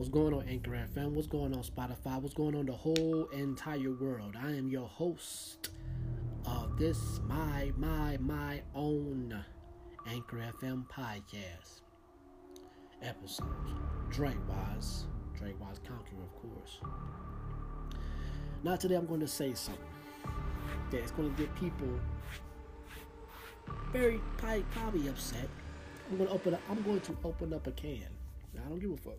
What's going on, Anchor FM? What's going on, Spotify? What's going on, the whole entire world? I am your host of this, my, my, my own Anchor FM podcast episodes. Dre Wise, Dre Wise Conqueror, of course. Now, today I'm going to say something that's going to get people very probably upset. I'm going to open up, I'm going to open up a can. I don't give a fuck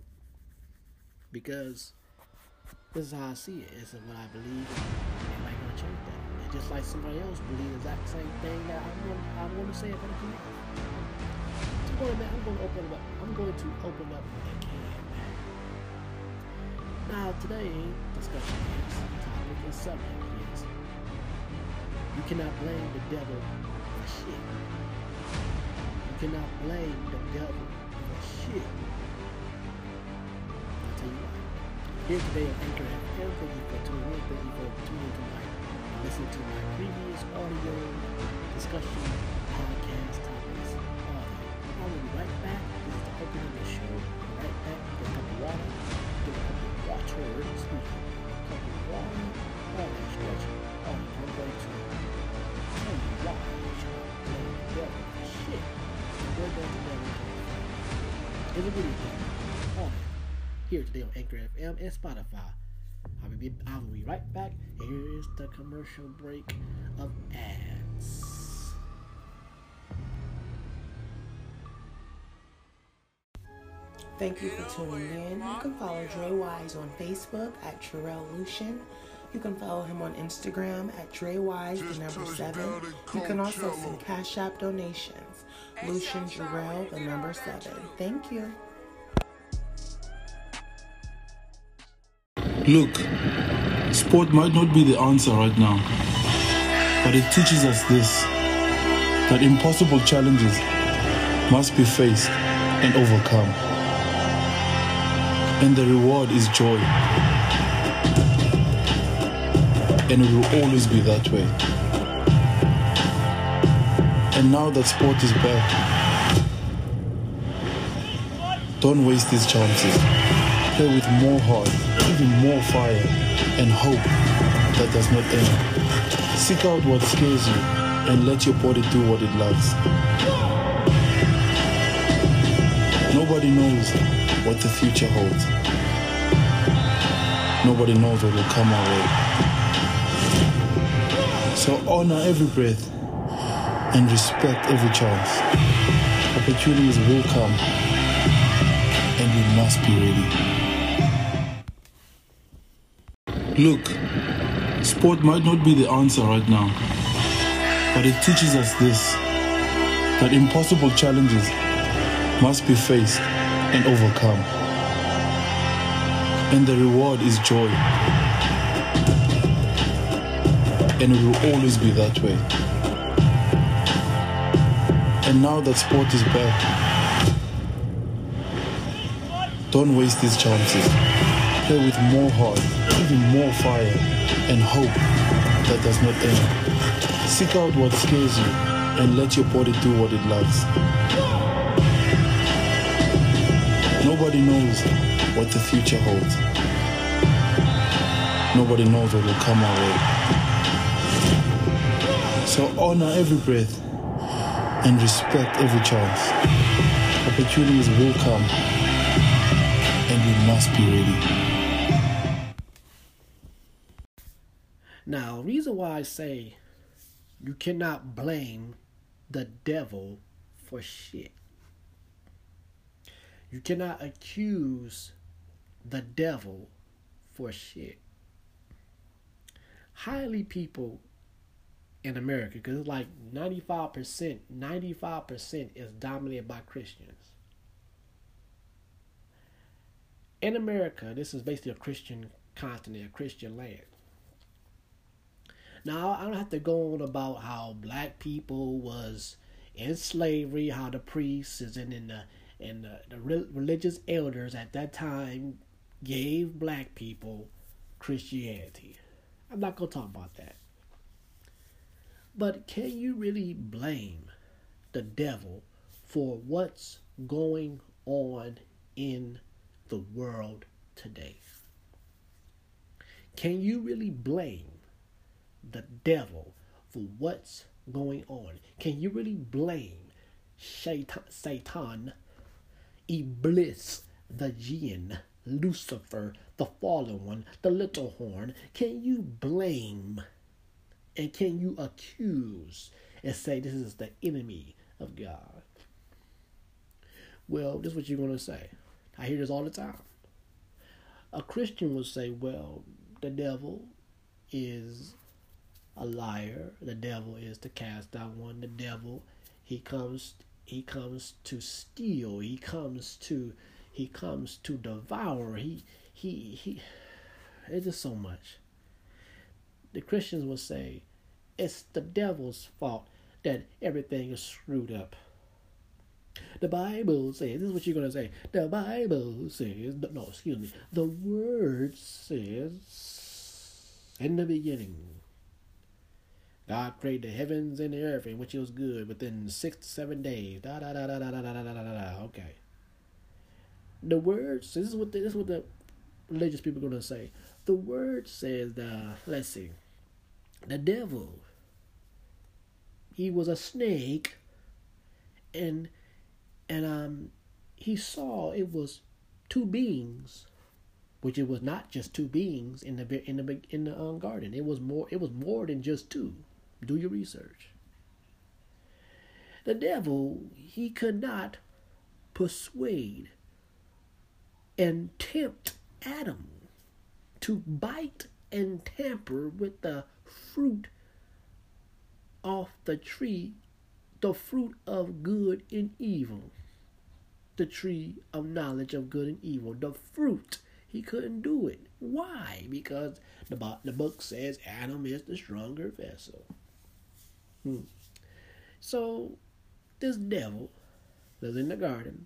because this is how I see it. This is what I believe, and I'm gonna change that. And just like somebody else believes the exact same thing that I'm I'm to say about the I'm to, I'm to open up. I'm going to open up a can. Now today, discussion is topic and subject is you cannot blame the devil for shit. You cannot blame the devil for shit. Here today on Anchor FM, thank you for tuning in. Thank you for tuning to my listen to my previous audio discussion podcast topics. Uh, I will be right back. This is the opening of the show. I'll right back. Get a cup of water. Get a cup of water. Excuse me. A cup of water. All that stretch. I'm going to tell you why you should blame the shit. Where does the devil come from? Is it really devil? Oh, here today on Anchor FM and Spotify. I will be, I will be right back. Here is the commercial break of ads. Thank you for tuning in. You can follow Dre Wise on Facebook at Terrell Lucian. You can follow him on Instagram at Dre Wise, the number seven. You can also send Cash App donations. Lucian Jarrell, the number seven. Thank you. Look, sport might not be the answer right now, but it teaches us this that impossible challenges must be faced and overcome. And the reward is joy. And it will always be that way. And now that sport is back, don't waste these chances. Play with more heart even more fire and hope that does not end. Seek out what scares you and let your body do what it loves. Nobody knows what the future holds. Nobody knows what will come our way. So honor every breath and respect every chance. Opportunities will come and you must be ready. Look, sport might not be the answer right now, but it teaches us this that impossible challenges must be faced and overcome. And the reward is joy. And it will always be that way. And now that sport is back, don't waste these chances. With more heart even more fire and hope that does not end. Seek out what scares you and let your body do what it loves. Nobody knows what the future holds. Nobody knows what will come our way. So honor every breath and respect every chance. Opportunities will come and we must be ready. I say you cannot blame the devil for shit. You cannot accuse the devil for shit. Highly people in America, because like 95%, 95% is dominated by Christians. In America, this is basically a Christian continent, a Christian land. Now I don't have to go on about how black people was in slavery, how the priests and in the and the, the religious elders at that time gave black people Christianity. I'm not gonna talk about that. But can you really blame the devil for what's going on in the world today? Can you really blame the devil for what's going on? Can you really blame Shaitan, Satan, Iblis, the jinn, Lucifer, the fallen one, the little horn? Can you blame and can you accuse and say this is the enemy of God? Well, this is what you're going to say. I hear this all the time. A Christian will say, well, the devil is a liar. The devil is the cast out one. The devil, he comes he comes to steal. He comes to he comes to devour. He he he it's just so much. The Christians will say it's the devil's fault that everything is screwed up. The Bible says, this is what you're going to say. The Bible says, no, excuse me. The Word says, in the beginning, God created the heavens and the earth, and which it was good within six to seven days. Da da da da da da da da da da. Okay. The Word says, this is what the, this is what the religious people are to say. The Word says, the, let's see, the devil, he was a snake, and and um, he saw it was two beings, which it was not just two beings in the in the in the um, garden. It was more. It was more than just two. Do your research. The devil he could not persuade and tempt Adam to bite and tamper with the fruit off the tree, the fruit of good and evil the tree of knowledge of good and evil, the fruit. He couldn't do it. Why? Because the, the book says Adam is the stronger vessel. Hmm. So, this devil lives in the garden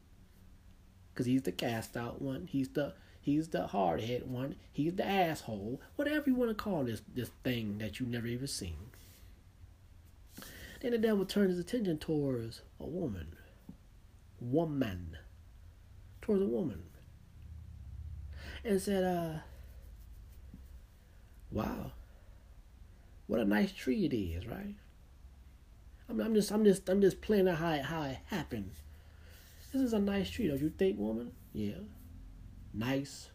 because he's the cast out one. He's the he's the hard head one. He's the asshole. Whatever you want to call this this thing that you never even seen. Then the devil turns his attention towards a woman. Woman towards a woman and said, uh, wow, what a nice tree it is, right? I'm, I'm just, I'm just, I'm just playing out how it, how it happened. This is a nice tree, don't you think, woman? Yeah. Nice,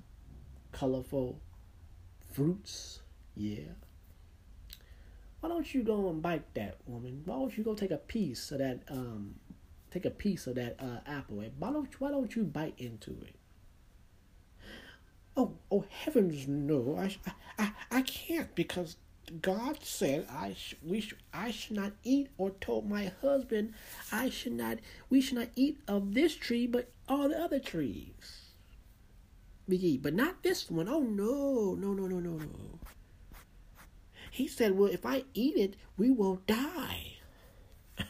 colorful fruits. Yeah. Why don't you go and bite that woman? Why don't you go take a piece of that um take a piece of that uh, apple why don't why don't you bite into it? Oh, oh heavens, no! I, I, I can't because God said I sh- we sh- I should not eat, or told my husband I should not we should not eat of this tree, but all the other trees. But not this one. Oh no, no, no, no, no, no. He said, "Well, if I eat it, we will die."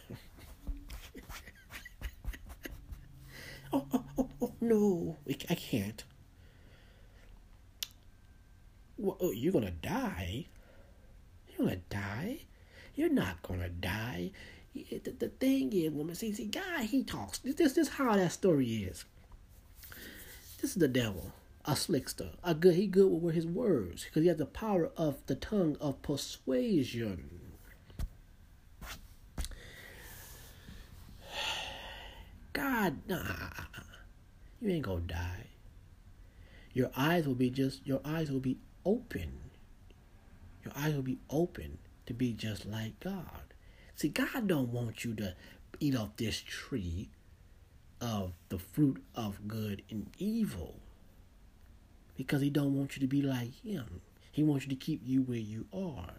oh, oh, oh, oh no, I can't. Well, oh, you're gonna die. Die. You're not gonna die. The, the thing is, woman, see, see, guy, he talks. This, this, this how that story is. This is the devil, a slickster, a good. He good with his words because he has the power of the tongue of persuasion. God, nah, you ain't gonna die. Your eyes will be just, your eyes will be open. Your eyes will be open to be just like God. See, God don't want you to eat off this tree of the fruit of good and evil because he don't want you to be like him. He wants you to keep you where you are.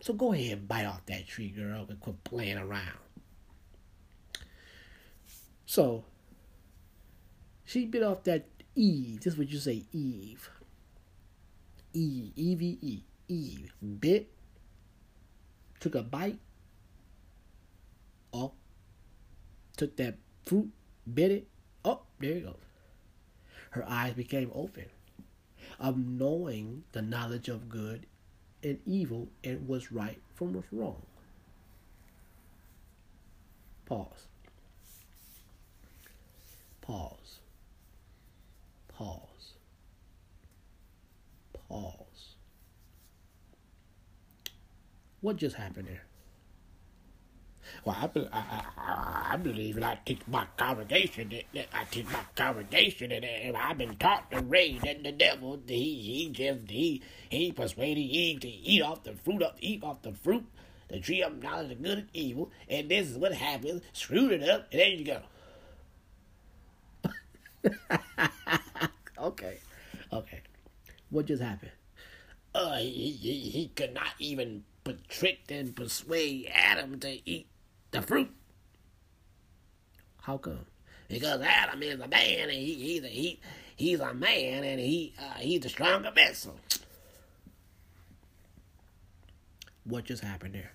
So go ahead and bite off that tree, girl, and quit playing around. So she bit off that Eve. This is what you say, Eve. E E V E Eve bit. Took a bite. Oh. Took that fruit, bit it. Oh, there you go. Her eyes became open, of knowing the knowledge of good and evil and what's right from what's wrong. Pause. Pause. Pause. Pause. What just happened there? Well, I, be, I, I, I believe, and I teach my congregation that, that I teach my congregation that, and I've been taught to read that the devil he he just he he persuaded Eve to eat off the fruit of eat off the fruit, the tree of knowledge of good and evil, and this is what happens. Screwed it up, and there you go. okay, okay. What just happened? Uh, he, he, he could not even trick and persuade Adam to eat the fruit. How come? Because Adam is a man, and he, he's a he, he's a man, and he uh, he's a stronger vessel. What just happened there?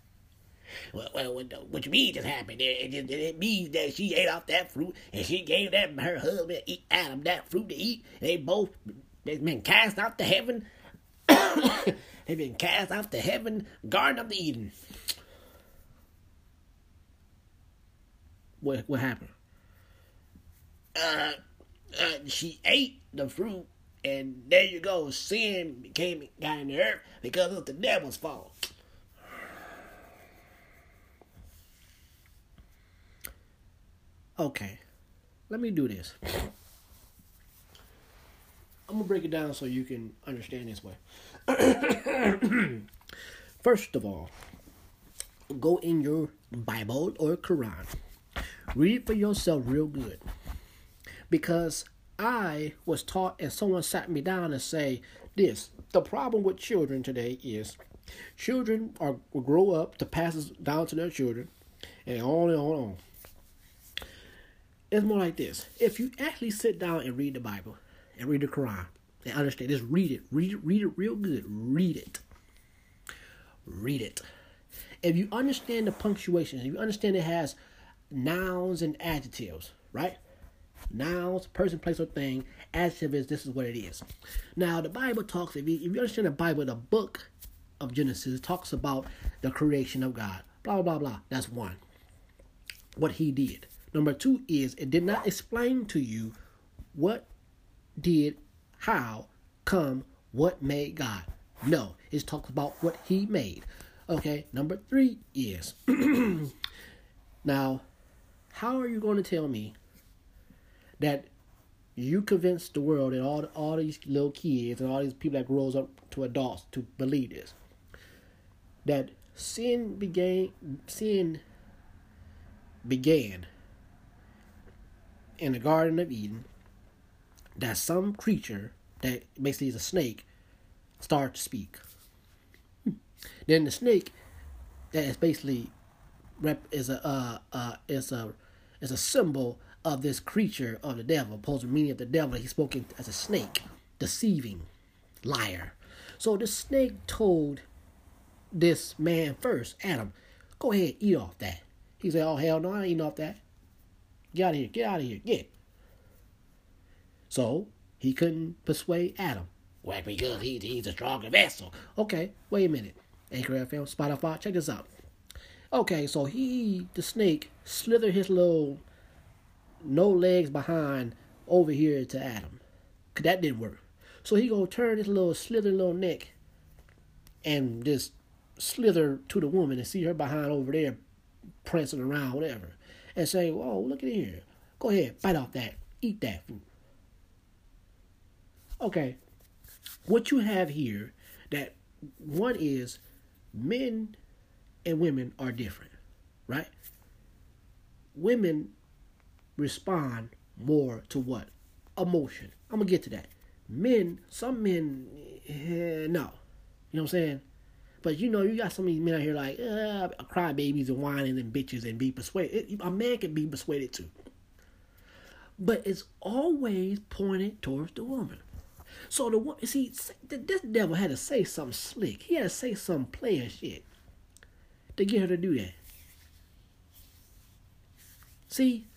Well, well what, what you mean just happened there? It, just, it means that she ate off that fruit, and she gave that her husband eat Adam that fruit to eat. They both they've been cast out to heaven. they've been cast out to heaven, Garden of the Eden. What what happened? Uh, uh, she ate the fruit, and there you go. Sin became got in the earth because of the devil's fault. Okay, let me do this. I'm gonna break it down so you can understand this way. First of all, go in your Bible or Quran Read for yourself real good. Because I was taught, and someone sat me down and say this the problem with children today is children are grow up to pass down to their children, and on and on and on. It's more like this. If you actually sit down and read the Bible and read the Quran and understand, just read it, read it, read it real good. Read it. Read it. If you understand the punctuation, if you understand it has nouns and adjectives, right? Nouns, person, place, or thing. Adjective is this is what it is. Now, the Bible talks, if you, if you understand the Bible, the book of Genesis talks about the creation of God. Blah, blah, blah. That's one. What he did. Number two is it did not explain to you what did, how, come, what made God. No, it's talks about what he made. Okay, number three is now how are you going to tell me that you convinced the world and all all these little kids and all these people that grows up to adults to believe this that sin began sin began in the Garden of Eden that some creature that basically is a snake started to speak. Then the snake that is basically rep is a uh, uh is a is a symbol of this creature of the devil, opposed to meaning of the devil. He's spoken as a snake, deceiving, liar. So the snake told this man first, Adam, go ahead, eat off that. He said, Oh hell no, I ain't eating off that. Get out of here, get out of here, get. So he couldn't persuade Adam. Well, because he, he's a stronger vessel. Okay, wait a minute. Anchor FM, Spotify, check this out. Okay, so he, the snake, slithered his little no legs behind over here to Adam. Cause that didn't work. So he gonna turn his little slither little neck and just slither to the woman and see her behind over there prancing around, whatever. And say, Whoa, look at here. Go ahead, bite off that. Eat that food. Okay. What you have here that one is men and women are different, right? Women respond more to what? Emotion. I'm gonna get to that. Men, some men, eh, no. You know what I'm saying? But you know, you got some of these men out here like uh, crybabies and whining and bitches and be persuaded. A man can be persuaded too. But it's always pointed towards the woman. So the woman, see, this devil had to say something slick. He had to say some player shit to get her to do that. See,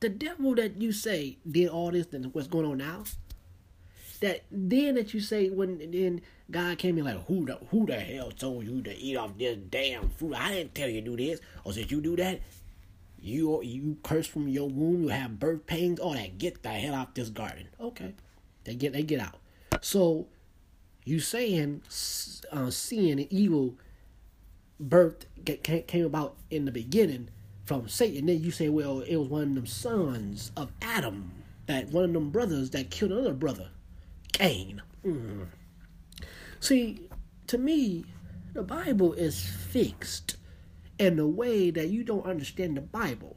the devil that you say did all this and what's going on now, that then that you say when then God came in like who the who the hell told you to eat off this damn fruit? I didn't tell you to do this. Oh, or did you do that? You you curse from your womb, you have birth pains, all that. Get the hell out this garden. Okay. They get they get out. So you saying uh, sin and evil birth came about in the beginning from Satan. Then you say, well, it was one of them sons of Adam, that one of them brothers that killed another brother, Cain. Mm. See, to me, the Bible is fixed in the way that you don't understand the Bible.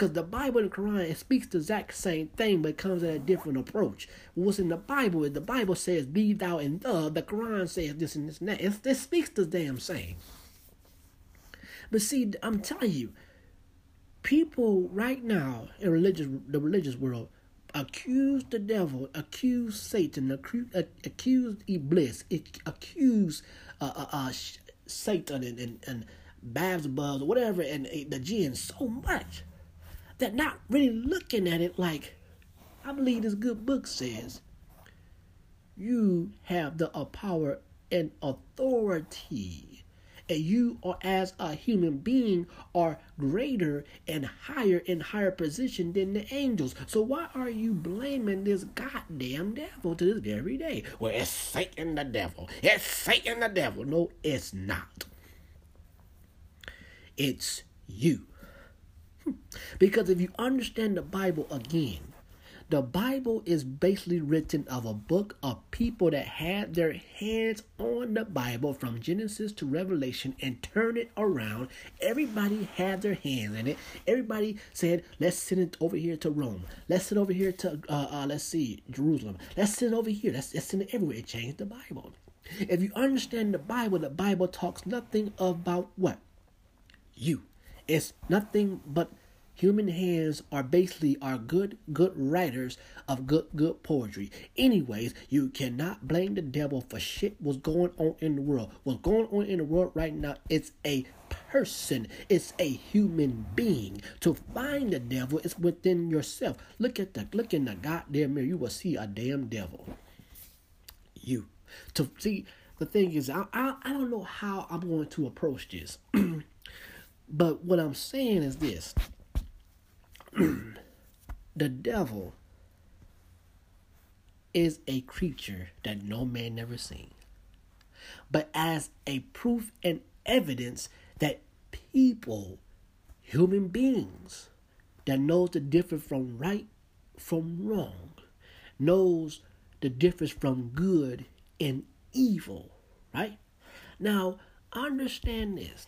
Because the Bible and the Quran speaks the exact same thing, but comes at a different approach. What's in the Bible is the Bible says, "Be thou in love." The Quran says this and this and that. It, it speaks the damn same. But see, I'm telling you, people right now in religious the religious world accuse the devil, accuse Satan, accuse, accuse Iblis, accuse uh, uh, uh, Satan and and, and or whatever, and the jinn so much that not really looking at it like I believe this good book says you have the uh, power and authority and you are as a human being are greater and higher in higher position than the angels. So why are you blaming this goddamn devil to this very day? Well, it's Satan the devil. It's Satan the devil. No, it's not. It's you. Because if you understand the Bible again, the Bible is basically written of a book of people that had their hands on the Bible from Genesis to Revelation and turn it around. Everybody had their hands in it. Everybody said, "Let's send it over here to Rome. Let's send it over here to uh, uh, let's see Jerusalem. Let's send it over here. Let's, let's send it everywhere." It changed the Bible. If you understand the Bible, the Bible talks nothing about what you. It's nothing but human hands are basically are good good writers of good good poetry. Anyways you cannot blame the devil for shit what's going on in the world. What's going on in the world right now it's a person. It's a human being. To find the devil is within yourself. Look at the look in the goddamn mirror. You will see a damn devil. You. To see the thing is i i, I don't know how i'm going to approach this. But what i'm saying is this the devil is a creature that no man never seen, but as a proof and evidence that people, human beings, that knows the difference from right from wrong, knows the difference from good and evil, right? Now, understand this.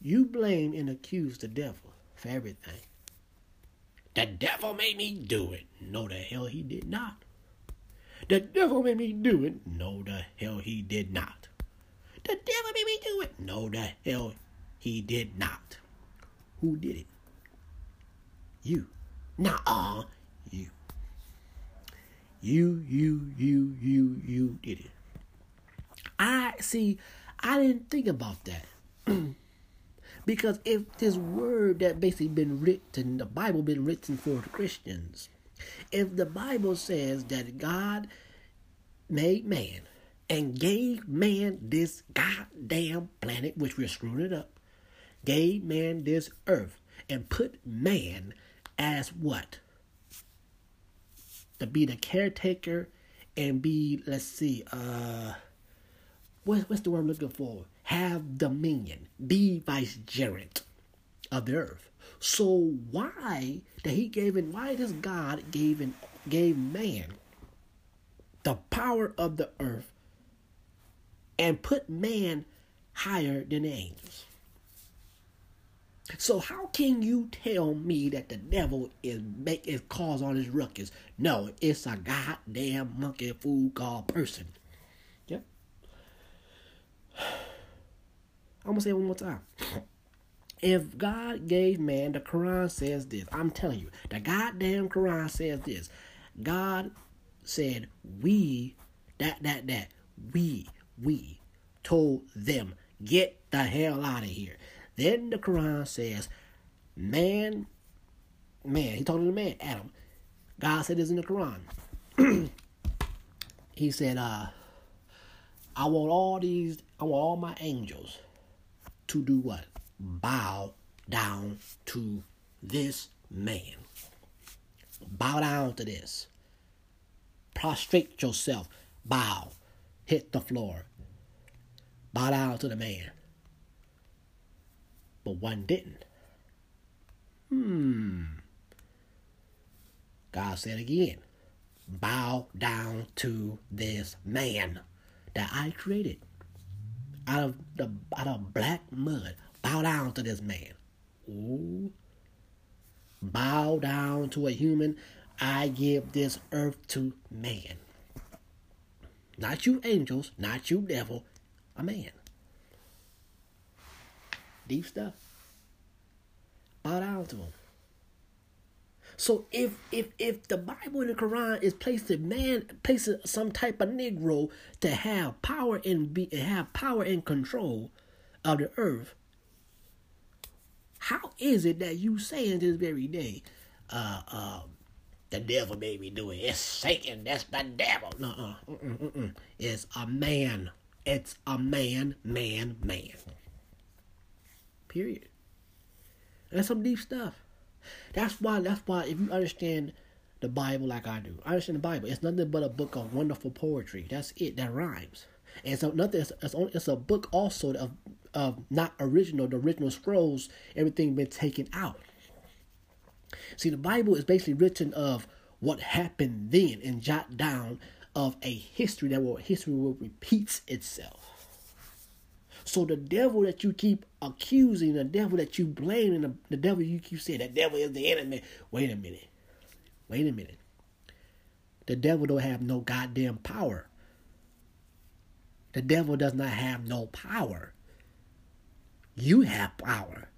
You blame and accuse the devil for everything. The devil made me do it. No, the hell he did not. The devil made me do it. No, the hell he did not. The devil made me do it. No, the hell he did not. Who did it? You. Nah, you. You, you, you, you, you did it. I see. I didn't think about that. Because if this word that basically been written, the Bible been written for Christians, if the Bible says that God made man and gave man this goddamn planet, which we're screwing it up, gave man this earth and put man as what? To be the caretaker and be, let's see, uh, what, what's the word I'm looking for? Have dominion, be vicegerent of the earth. So why that he gave in why does God gave in gave man the power of the earth and put man higher than the angels? So how can you tell me that the devil is make is cause all this ruckus? No, it's a goddamn monkey fool called person. Yep. I'm gonna say one more time. If God gave man, the Quran says this. I'm telling you, the goddamn Quran says this. God said, we, that, that, that, we, we told them, get the hell out of here. Then the Quran says, man, man, he told the man, Adam. God said this in the Quran. he said, uh, I want all these, I want all my angels to do what? Bow down to this man. Bow down to this. prostrate yourself, bow, hit the floor, bow down to the man. But one didn't. Hmm. God said again, bow down to this man that I created out of the out of black mud. Bow down to this man. Ooh. Bow down to a human. I give this earth to man. Not you angels, not you devil, a man. Deep stuff. Bow down to him. So if if if the Bible and the Quran is placing man placing some type of Negro to have power and be have power and control of the earth, how is it that you say in this very day, uh uh the devil made me do it. It's Satan. That's the devil. No, it's a man. It's a man, man, man. Period. That's some deep stuff. That's why. That's why. If you understand the Bible like I do, I understand the Bible. It's nothing but a book of wonderful poetry. That's it. That rhymes. And so nothing. It's, it's, only, it's a book also of of not original. The original scrolls, everything been taken out. See, the Bible is basically written of what happened then and jot down of a history that will history will repeats itself. So the devil that you keep accusing, the devil that you blame, and the, the devil you keep saying, the devil is the enemy. Wait a minute. Wait a minute. The devil don't have no goddamn power. The devil does not have no power. You have power.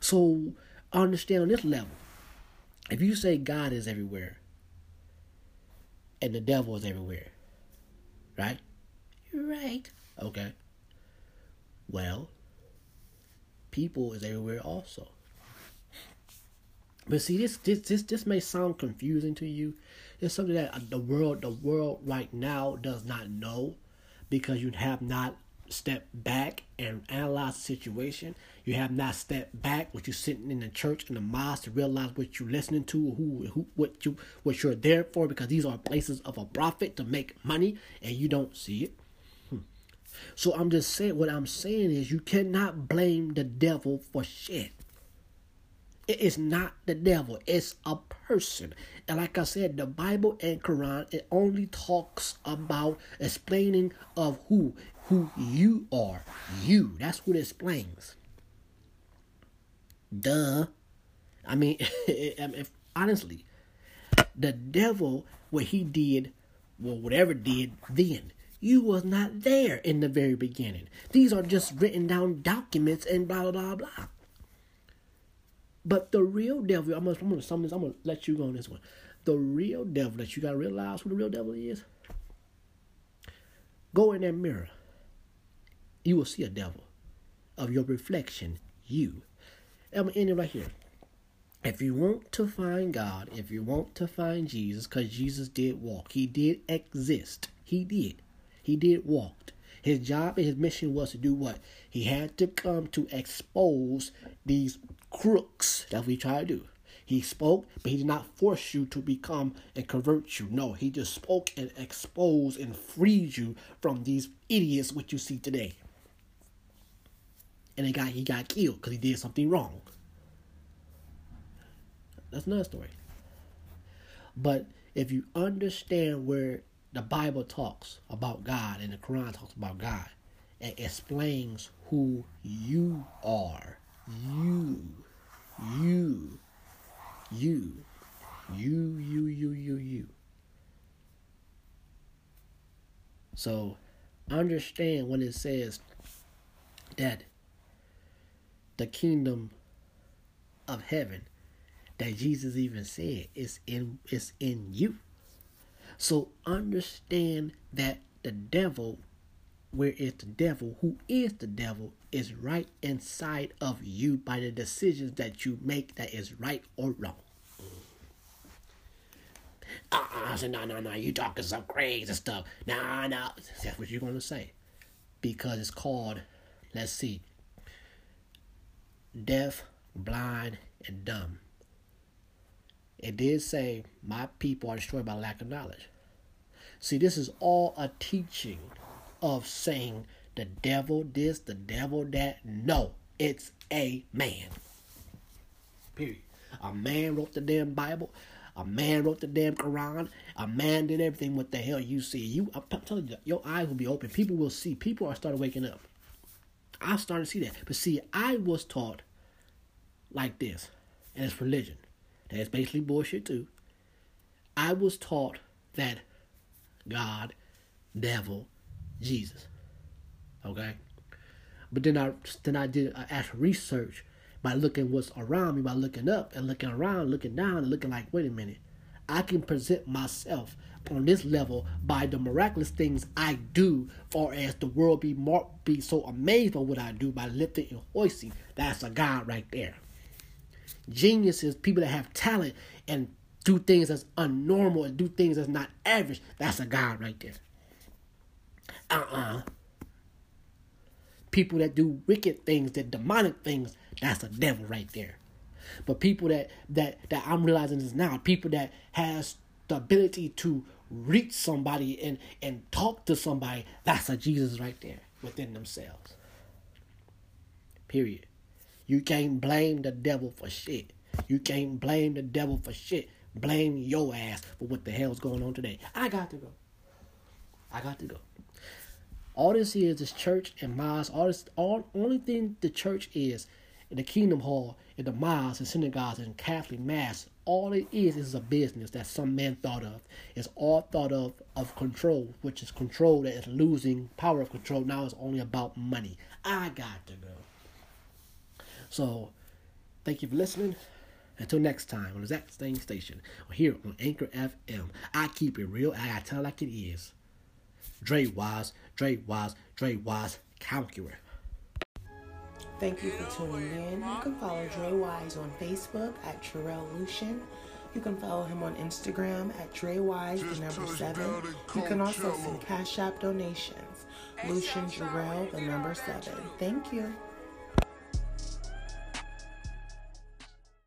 So understand on this level. If you say God is everywhere and the devil is everywhere, right? Right. Okay. Well, people is everywhere also. But see, this this this this may sound confusing to you. It's something that the world the world right now does not know because you have not stepped back and analyzed the situation. You have not stepped back what you're sitting in the church in the mosque to realize what you're listening to, who who what you what you're there for, because these are places of a profit to make money, and you don't see it. So I'm just saying, what I'm saying is, you cannot blame the devil for shit. It is not the devil, it's a person. And like I said, the Bible and Quran, it only talks about explaining of who, who you are. You. That's what it explains. Duh. I mean, if, honestly, the devil, what he did, well, whatever did then, you was not there in the very beginning. These are just written down documents and blah blah blah. But the real devil, I'm gonna, I'm gonna, I'm gonna let you go on this one. The real devil that you gotta realize who the real devil is. Go in that mirror. You will see a devil of your reflection, you. I'm gonna end it right here. If you want to find God, if you want to find Jesus, because Jesus did walk, he did exist, he did. He did walk. His job and his mission was to do what? He had to come to expose these crooks that we try to do. He spoke, but he did not force you to become and convert you. No, he just spoke and exposed and freed you from these idiots which you see today. And he got he got killed because he did something wrong. That's another story. But if you understand where the Bible talks about God and the Quran talks about God and explains who you are. You. You. You. You, you, you, you, you. So understand when it says that the kingdom of heaven that Jesus even said is in is in you. So understand that the devil, where is the devil, who is the devil, is right inside of you by the decisions that you make that is right or wrong. Uh, I said, no, no, no, you talking some crazy stuff. Nah, nah, that's what you're going to say. Because it's called, let's see, deaf, blind, and dumb. It did say, My people are destroyed by lack of knowledge. See, this is all a teaching of saying the devil this, the devil that. No, it's a man. Period. A man wrote the damn Bible. A man wrote the damn Quran. A man did everything. What the hell you see? You, I'm telling you, your eyes will be open. People will see. People are starting waking up. I'm starting to see that. But see, I was taught like this, and it's religion. That's basically bullshit too. I was taught that God, devil, Jesus. Okay, but then I then I did I actual research by looking what's around me, by looking up and looking around, looking down, and looking like, wait a minute, I can present myself on this level by the miraculous things I do, or as the world be more, be so amazed by what I do by lifting and hoisting. That's a God right there. Genius is people that have talent and do things that's unnormal and do things that's not average. That's a God right there. Uh-uh. People that do wicked things, that demonic things, that's a devil right there. But people that that that I'm realizing is now people that has the ability to reach somebody and and talk to somebody, that's a Jesus right there within themselves. Period. You can't blame the devil for shit. You can't blame the devil for shit. Blame your ass for what the hell's going on today. I got to go. I got to go. All this is is church and mosque. All this, all only thing the church is in the kingdom hall, in the mosques and synagogues and Catholic mass. All it is is a business that some man thought of. It's all thought of of control, which is control that is losing power of control. Now it's only about money. I got to go. So, thank you for listening. Until next time on the exact same station, here on Anchor FM. I keep it real. I tell it like it is. Dre Wise, Dre Wise, Dre Wise, Calculator. Thank you for tuning in. You can follow Dre Wise on Facebook at Terrell Lucian. You can follow him on Instagram at Dre Wise, the number seven. You can also send Cash App donations. Lucian Jarrell, the number seven. Thank you.